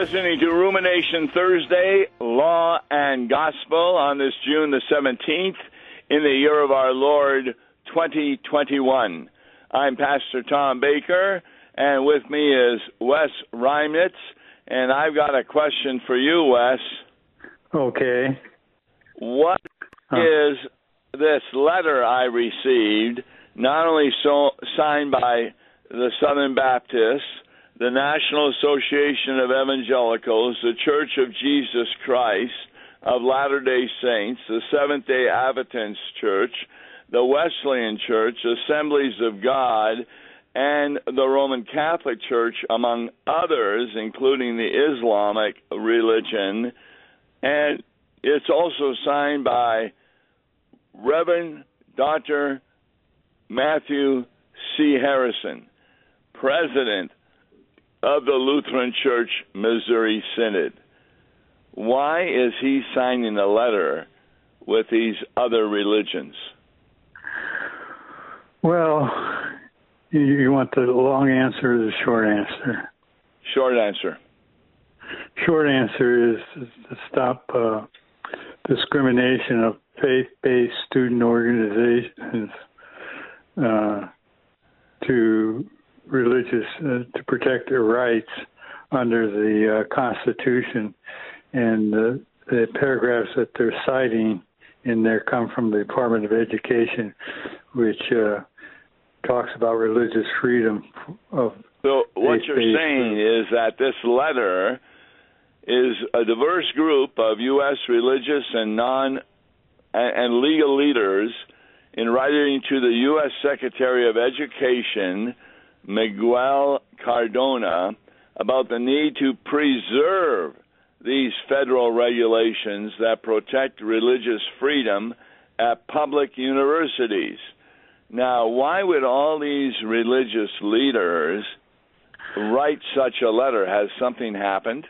listening to Rumination Thursday, Law and Gospel on this June the 17th in the year of our Lord 2021. I'm Pastor Tom Baker, and with me is Wes Reimnitz, and I've got a question for you, Wes. Okay. What huh. is this letter I received, not only so, signed by the Southern Baptists, the National Association of Evangelicals, the Church of Jesus Christ of Latter day Saints, the Seventh day Adventist Church, the Wesleyan Church, Assemblies of God, and the Roman Catholic Church, among others, including the Islamic religion. And it's also signed by Reverend Dr. Matthew C. Harrison, President of the Lutheran Church Missouri Synod. Why is he signing a letter with these other religions? Well, you want the long answer or the short answer? Short answer. Short answer is to stop uh, discrimination of faith-based student organizations uh, to religious uh, to protect their rights under the uh, Constitution, and the, the paragraphs that they're citing in there come from the Department of Education, which uh, talks about religious freedom of. So what you're saying is that this letter is a diverse group of U.S. religious and non and legal leaders in writing to the U.S. Secretary of Education Miguel Cardona about the need to preserve these federal regulations that protect religious freedom at public universities. Now, why would all these religious leaders write such a letter? Has something happened?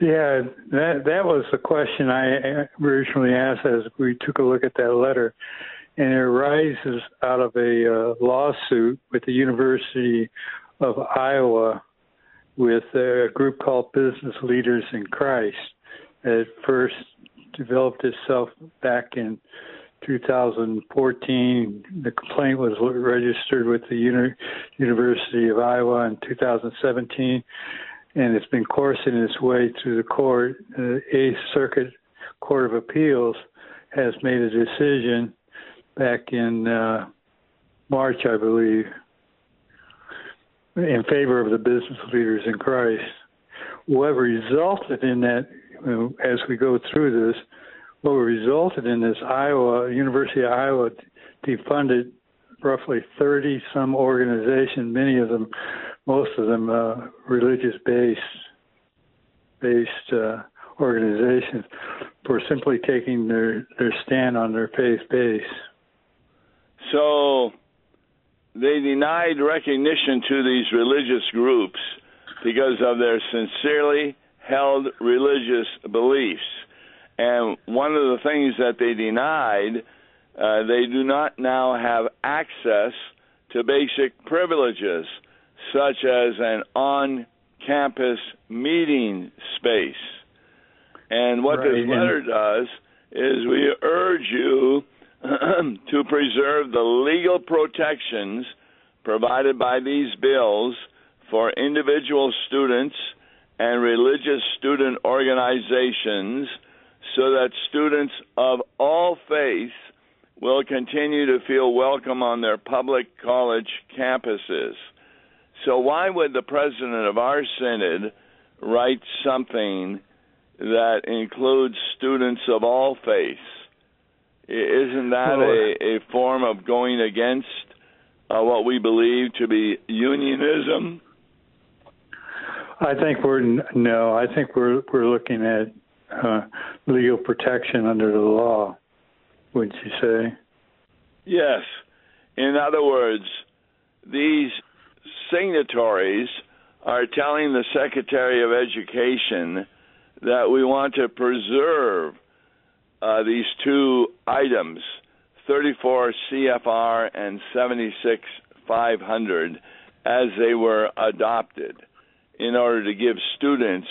Yeah, that that was the question I originally asked as we took a look at that letter and it arises out of a uh, lawsuit with the University of Iowa with a group called Business Leaders in Christ. It first developed itself back in 2014. The complaint was registered with the Uni- University of Iowa in 2017, and it's been coursing its way through the court. The Eighth Circuit Court of Appeals has made a decision back in uh, March, I believe, in favor of the business leaders in Christ. What resulted in that, as we go through this, what resulted in this Iowa University of Iowa defunded roughly 30 some organizations, many of them, most of them uh, religious based based uh, organizations, for simply taking their their stand on their faith base. So they denied recognition to these religious groups because of their sincerely held religious beliefs. And one of the things that they denied, uh, they do not now have access to basic privileges, such as an on campus meeting space. And what right. this letter does is we urge you to preserve the legal protections provided by these bills for individual students and religious student organizations so that students of all faiths will continue to feel welcome on their public college campuses. So, why would the president of our synod write something that includes students of all faiths? Isn't that a, a form of going against uh, what we believe to be unionism? I think we're no. I think we're we're looking at uh, legal protection under the law. Would you say? Yes. In other words, these signatories are telling the Secretary of Education that we want to preserve uh, these two items, 34 CFR and 76 500, as they were adopted. in order to give students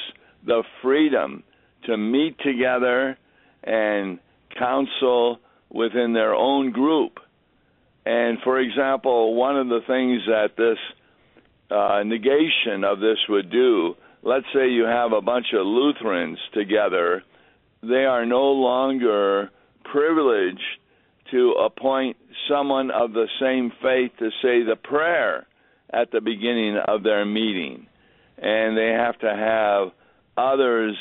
the freedom to meet together and counsel within their own group. And for example, one of the things that this uh, negation of this would do, let's say you have a bunch of Lutherans together, they are no longer privileged to appoint someone of the same faith to say the prayer at the beginning of their meeting. And they have to have others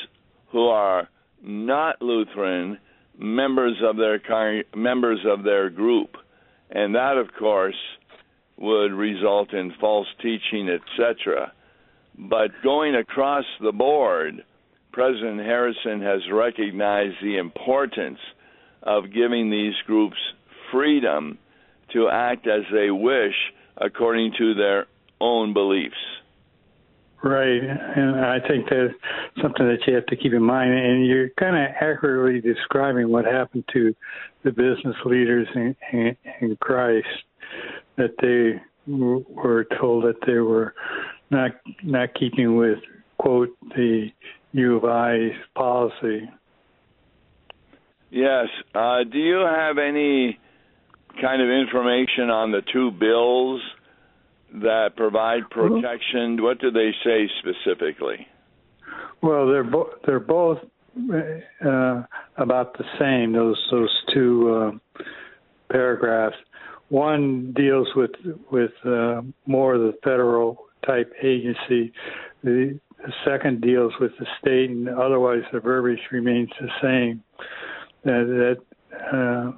who are not Lutheran members of their members of their group. And that of course would result in false teaching, etc. But going across the board, President Harrison has recognized the importance of giving these groups freedom to act as they wish according to their own beliefs. Right, and I think that's something that you have to keep in mind. And you're kind of accurately describing what happened to the business leaders in, in, in Christ, that they were told that they were not not keeping with quote the U of I's policy. Yes. Uh, do you have any kind of information on the two bills that provide protection? Well, what do they say specifically? Well, they're both they're both uh, about the same. Those those two uh, paragraphs. One deals with with uh, more of the federal type agency. The, the second deals with the state, and otherwise the verbiage remains the same. that uh,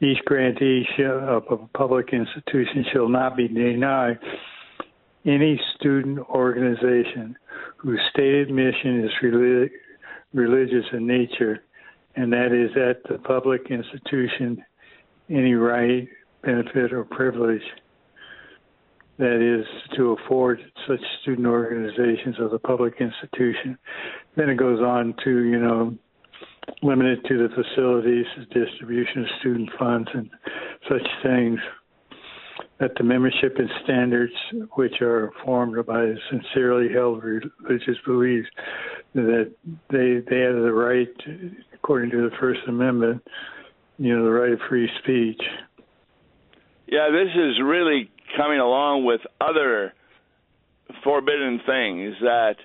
each grantee of a public institution shall not be denied any student organization whose stated mission is relig- religious in nature, and that is at the public institution any right, benefit, or privilege that is to afford such student organizations as a public institution. Then it goes on to, you know, limited to the facilities, distribution of student funds, and such things. That the membership and standards, which are formed by sincerely held religious beliefs, that they they have the right, according to the First Amendment, you know, the right of free speech. Yeah, this is really coming along with other forbidden things that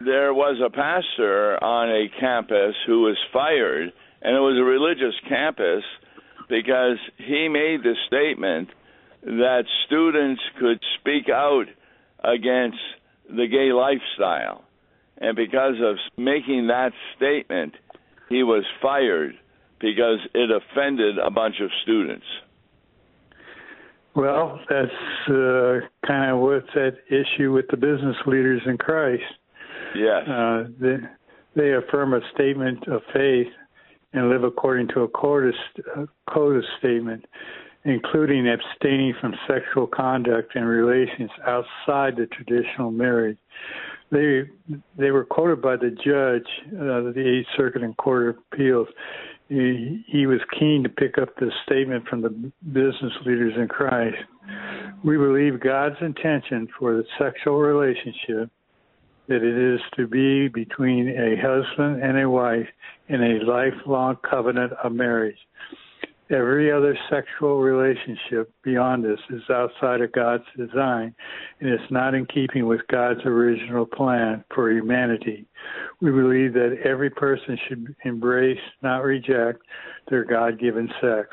there was a pastor on a campus who was fired, and it was a religious campus because he made the statement that students could speak out against the gay lifestyle. And because of making that statement, he was fired because it offended a bunch of students. Well, that's uh, kind of what's at issue with the business leaders in Christ. Yes. Uh, they, they affirm a statement of faith and live according to a code of statement, including abstaining from sexual conduct and relations outside the traditional marriage. They they were quoted by the judge, uh, the Eighth Circuit and Court of Appeals. He, he was keen to pick up this statement from the business leaders in Christ. We believe God's intention for the sexual relationship that it is to be between a husband and a wife in a lifelong covenant of marriage. Every other sexual relationship beyond this is outside of God's design and it's not in keeping with God's original plan for humanity. We believe that every person should embrace, not reject, their God given sex.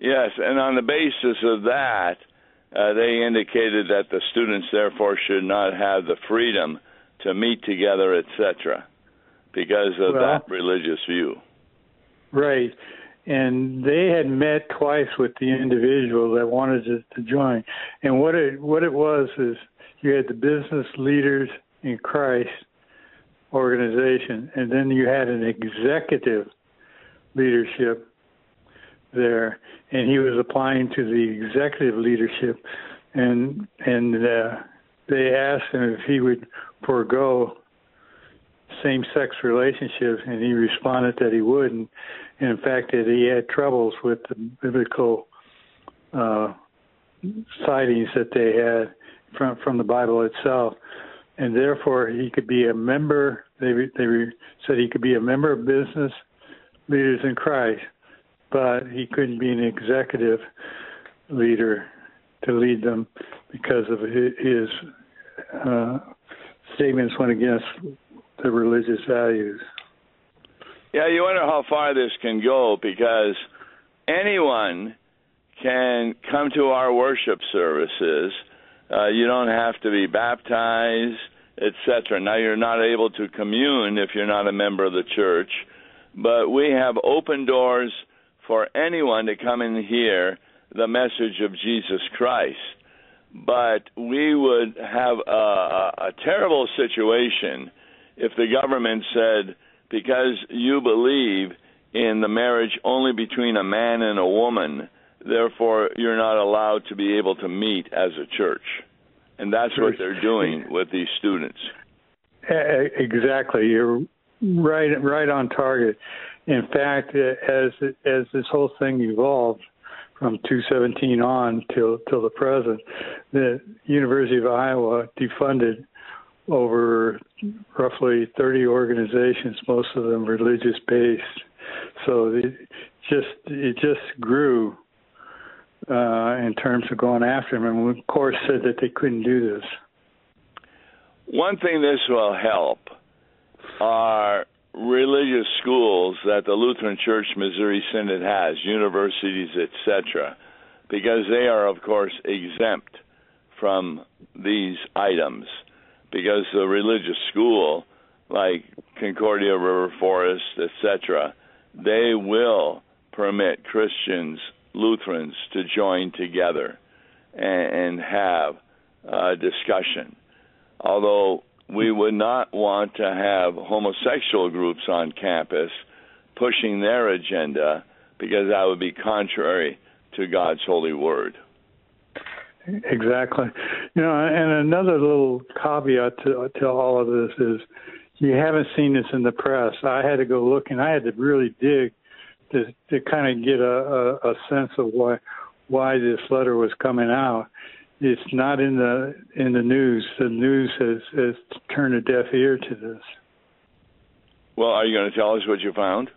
Yes, and on the basis of that, uh, they indicated that the students therefore should not have the freedom to meet together, etc., because of well, that religious view. Right. And they had met twice with the individual that wanted to, to join. And what it what it was is you had the business leaders in Christ organization, and then you had an executive leadership there, and he was applying to the executive leadership, and and uh, they asked him if he would forego same-sex relationships, and he responded that he wouldn't. And in fact, that he had troubles with the biblical uh, sightings that they had from from the Bible itself. and therefore he could be a member. They they said he could be a member of business leaders in Christ, but he couldn't be an executive leader to lead them because of his uh, statements went against the religious values. Yeah, you wonder how far this can go because anyone can come to our worship services. Uh, you don't have to be baptized, etc. Now you're not able to commune if you're not a member of the church, but we have open doors for anyone to come and hear the message of Jesus Christ. But we would have a, a terrible situation if the government said, because you believe in the marriage only between a man and a woman, therefore you're not allowed to be able to meet as a church. And that's what they're doing with these students. Exactly. You're right right on target. In fact, as as this whole thing evolved from 217 on till till the present, the University of Iowa defunded over roughly 30 organizations, most of them religious based. So it just it just grew uh, in terms of going after them, and of course said that they couldn't do this. One thing this will help are religious schools that the Lutheran Church Missouri Synod has, universities, etc., because they are, of course, exempt from these items. Because the religious school, like Concordia River Forest, etc., they will permit Christians, Lutherans to join together and, and have a discussion. Although we would not want to have homosexual groups on campus pushing their agenda because that would be contrary to God's holy word. Exactly. You know, and another little caveat to, to all of this is you haven't seen this in the press. I had to go look and I had to really dig to to kind of get a, a, a sense of why why this letter was coming out it's not in the in the news. The news has has turned a deaf ear to this. Well, are you going to tell us what you found?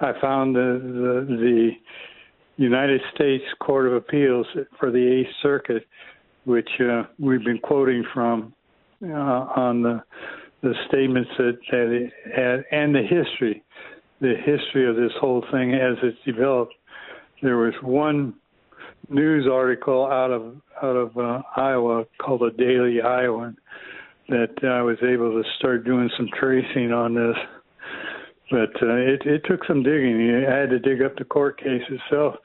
I found the the, the United States Court of Appeals for the Eighth Circuit, which uh, we've been quoting from uh, on the the statements that, that had and the history, the history of this whole thing as it's developed. There was one news article out of out of uh, Iowa called the Daily Iowan that I was able to start doing some tracing on this. But uh, it, it took some digging. I had to dig up the court case itself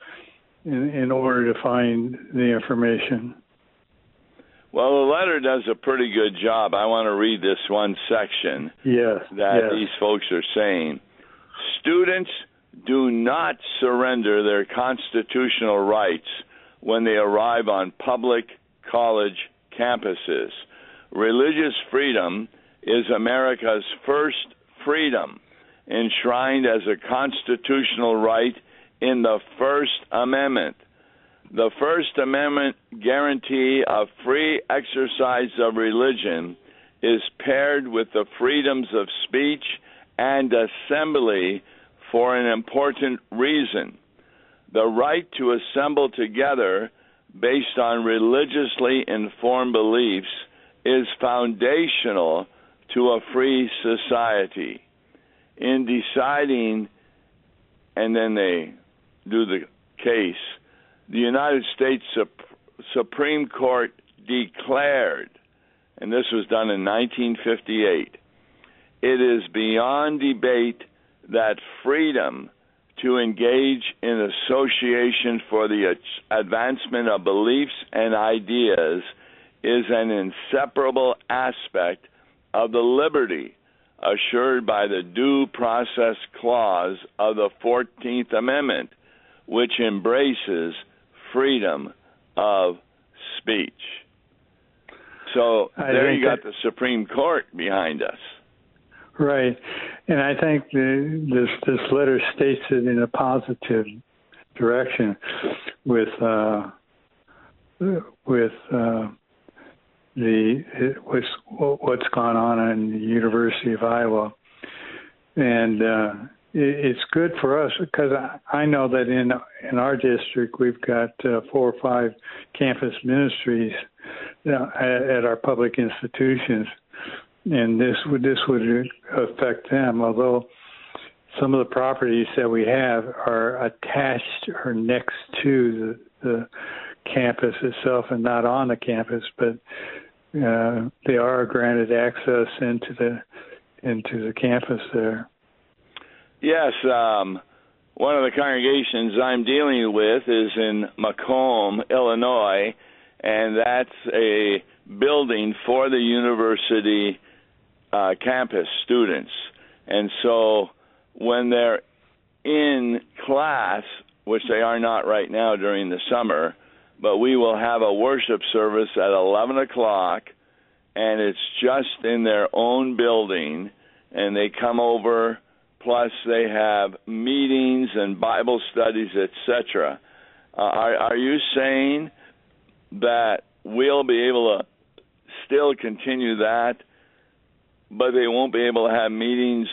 in, in order to find the information. Well, the letter does a pretty good job. I want to read this one section yes, that yes. these folks are saying. Students do not surrender their constitutional rights when they arrive on public college campuses. Religious freedom is America's first freedom, enshrined as a constitutional right in the First Amendment. The First Amendment guarantee of free exercise of religion is paired with the freedoms of speech and assembly for an important reason the right to assemble together based on religiously informed beliefs is foundational to a free society. In deciding, and then they do the case, the United States Supreme Court declared, and this was done in 1958, it is beyond debate that freedom to engage in association for the advancement of beliefs and ideas is an inseparable aspect of the liberty assured by the Due Process Clause of the 14th Amendment, which embraces freedom of speech. So there you got the Supreme Court behind us. Right, and I think the, this this letter states it in a positive direction, with uh, with uh, the what's what's gone on in the University of Iowa, and uh, it's good for us because I know that in in our district we've got uh, four or five campus ministries uh, at our public institutions, and this would this would affect them. Although some of the properties that we have are attached or next to the, the campus itself and not on the campus, but uh, they are granted access into the into the campus there. Yes, um, one of the congregations I'm dealing with is in Macomb, Illinois, and that's a building for the university uh, campus students. And so when they're in class, which they are not right now during the summer, but we will have a worship service at 11 o'clock, and it's just in their own building, and they come over plus they have meetings and Bible studies, etc. Uh, are, are you saying that we'll be able to still continue that, but they won't be able to have meetings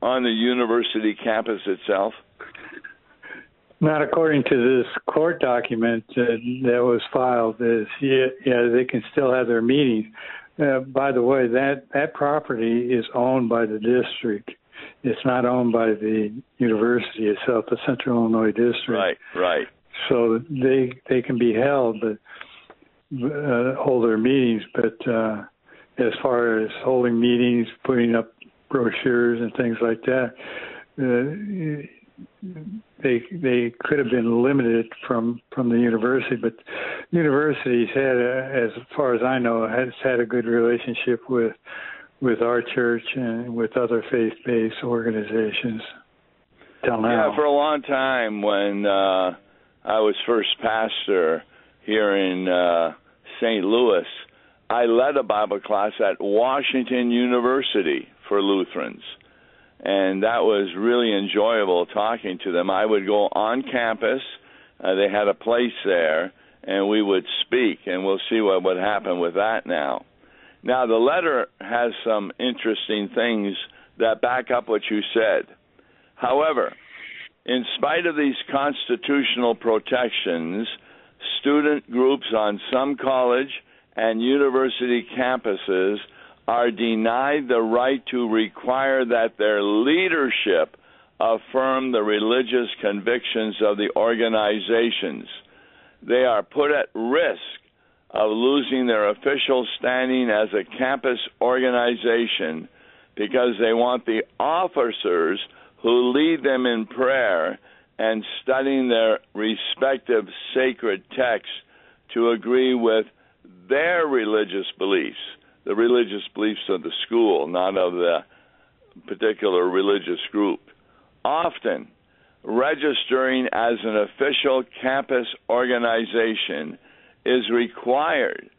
on the university campus itself? Not according to this court document uh, that was filed. Is yeah, yeah, they can still have their meetings. Uh, by the way, that that property is owned by the district. It's not owned by the university itself, the Central Illinois District. Right, right. So they they can be held, but uh, hold their meetings. But uh, as far as holding meetings, putting up brochures and things like that, uh, they they could have been limited from from the university. But universities had, a, as far as I know, has had a good relationship with with our church and with other faith-based organizations till now. Yeah, for a long time when uh, I was first pastor here in uh, St. Louis, I led a Bible class at Washington University for Lutherans. And that was really enjoyable talking to them. I would go on campus. Uh, they had a place there, and we would speak, and we'll see what would happen with that now. Now, the letter has some interesting things that back up what you said. However, in spite of these constitutional protections, student groups on some college and university campuses are denied the right to require that their leadership affirm the religious convictions of the organizations. They are put at risk of losing their official standing as a campus organization because they want the officers who lead them in prayer and studying their respective sacred texts to agree with their religious beliefs, the religious beliefs of the school, not of the particular religious group. Often, registering as an official campus organization is required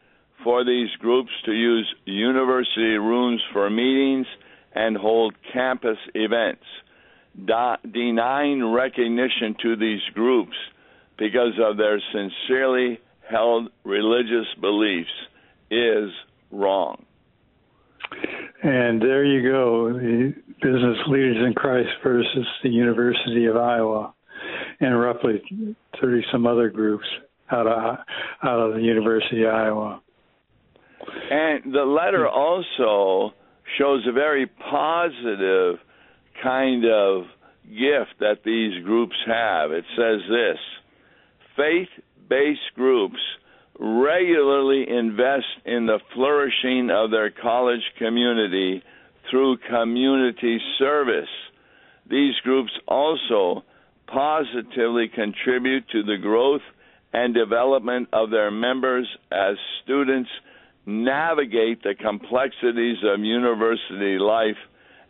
for these groups to use university rooms for meetings and hold campus events. denying recognition to these groups because of their sincerely held religious beliefs is wrong. And there you go, the Business Leaders in Christ versus the University of Iowa, and roughly 30 some other groups out of out of the University of Iowa. And the letter also shows a very positive kind of gift that these groups have. It says this faith based groups regularly invest in the flourishing of their college community through community service. These groups also positively contribute to the growth and development of their members as students navigate the complexities of university life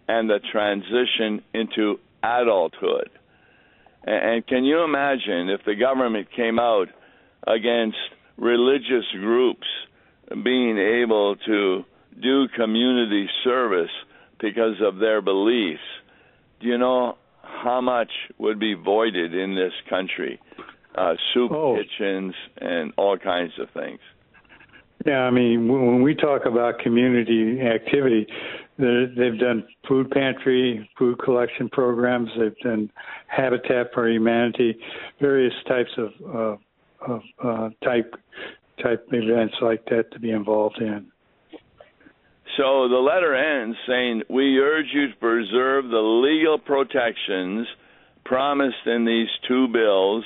and the transition into adulthood. And can you imagine if the government came out against religious groups being able to do community service because of their beliefs? Do you know how much would be voided in this country? uh, soup oh. kitchens, and all kinds of things. Yeah, I mean, when we talk about community activity, they've done food pantry, food collection programs. They've done Habitat for Humanity, various types of, uh, of uh, type type events like that to be involved in. So the letter ends saying, "We urge you to preserve the legal protections promised in these two bills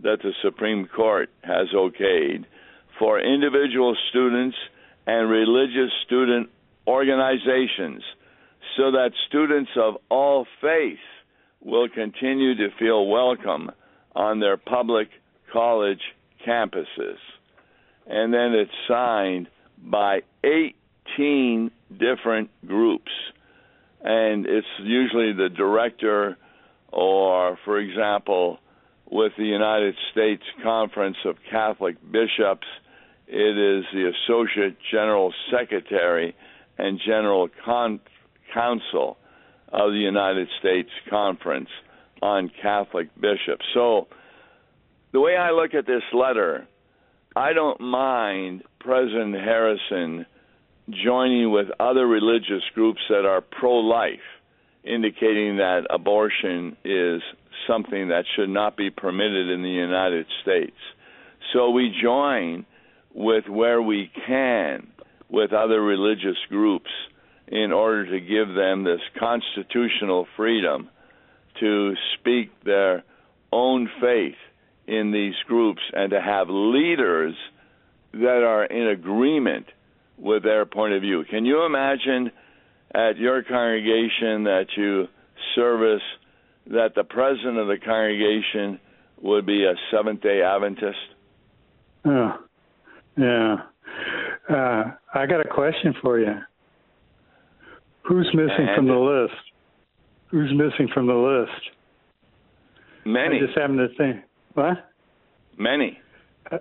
that the Supreme Court has okayed." for individual students and religious student organizations so that students of all faiths will continue to feel welcome on their public college campuses. And then it's signed by 18 different groups. And it's usually the director, or, for example, with the United States Conference of Catholic Bishops it is the Associate General Secretary and General Con- Counsel of the United States Conference on Catholic Bishops. So, the way I look at this letter, I don't mind President Harrison joining with other religious groups that are pro life, indicating that abortion is something that should not be permitted in the United States. So we join with where we can with other religious groups in order to give them this constitutional freedom to speak their own faith in these groups and to have leaders that are in agreement with their point of view. Can you imagine at your congregation that you service that the president of the congregation would be a Seventh day Adventist? Yeah. Yeah. Uh, I got a question for you. Who's missing from the list? Who's missing from the list? Many. I just having to think. What? Many. Uh,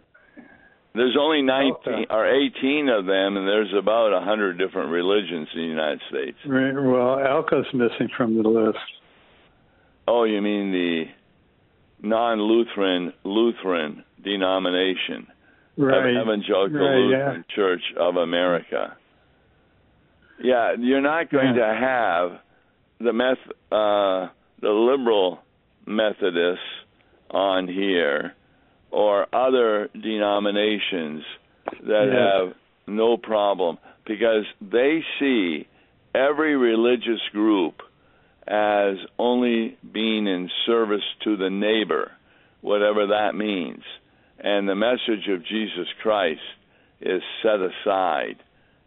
there's only 19 okay. or 18 of them, and there's about 100 different religions in the United States. Right. Well, ELCA's missing from the list. Oh, you mean the non-Lutheran Lutheran denomination? right. Evangelical right, Lutheran yeah. Church of America. Yeah, you're not going yeah. to have the meth uh, the liberal Methodists on here or other denominations that have no problem because they see every religious group as only being in service to the neighbor, whatever that means and the message of Jesus Christ is set aside.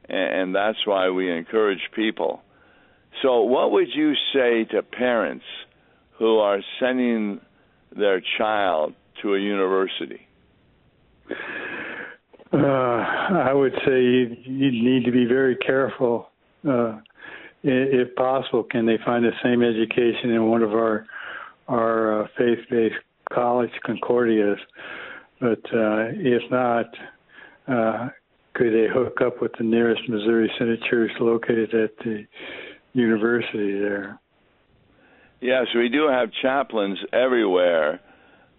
And that's why we encourage people. So, what would you say to parents who are sending their child to a university? Uh, I would say you, you need to be very careful. Uh, if possible, can they find the same education in one of our our uh, faith-based college Concordias? But uh, if not, uh, could they hook up with the nearest Missouri Synod Church located at the university there? Yes, we do have chaplains everywhere,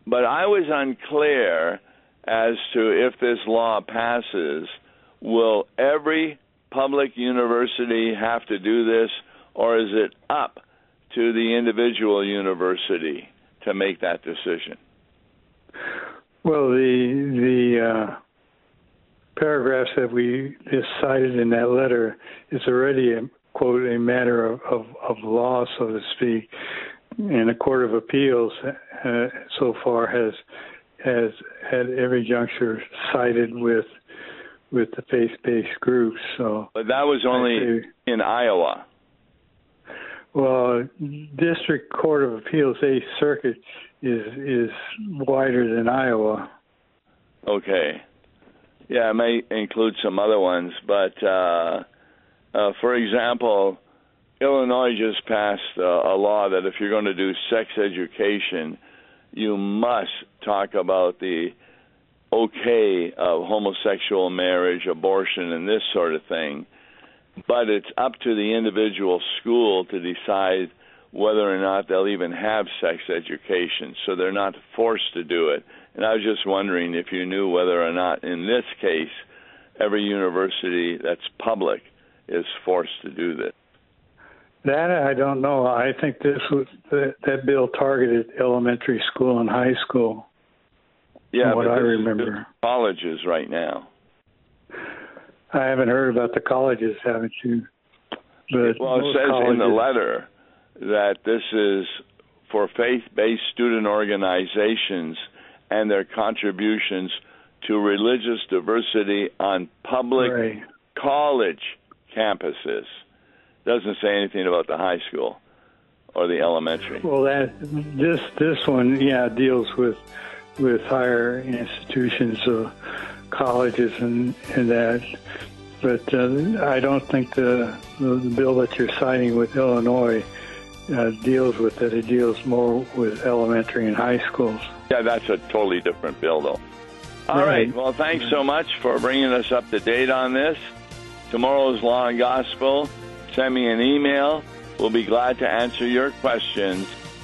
but I was unclear as to if this law passes, will every public university have to do this, or is it up to the individual university to make that decision? Well, the the uh, paragraphs that we cited in that letter is already quote a matter of, of, of law, so to speak, and the Court of Appeals uh, so far has has had every juncture sided with with the faith-based groups. So, but that was only in Iowa. Well, District Court of Appeals Eighth Circuit is is wider than Iowa. Okay. Yeah, it may include some other ones, but uh, uh, for example, Illinois just passed uh, a law that if you're going to do sex education, you must talk about the okay of homosexual marriage, abortion, and this sort of thing. But it's up to the individual school to decide whether or not they'll even have sex education, so they're not forced to do it. And I was just wondering if you knew whether or not in this case every university that's public is forced to do this. That I don't know. I think this was that, that bill targeted elementary school and high school. Yeah, what I remember. colleges right now. I haven't heard about the colleges, haven't you? But Well, it says in the letter that this is for faith-based student organizations and their contributions to religious diversity on public Right. college campuses. Doesn't say anything about the high school or the elementary. Well, that this this one, yeah, deals with with higher institutions, uh, colleges, and and that. But uh, I don't think the, the the bill that you're citing with Illinois uh, deals with it. It deals more with elementary and high schools. Yeah, that's a totally different bill, though. All right. Right. Well, thanks so much for bringing us up to date on this. Tomorrow's Law and Gospel. Send me an email. We'll be glad to answer your questions.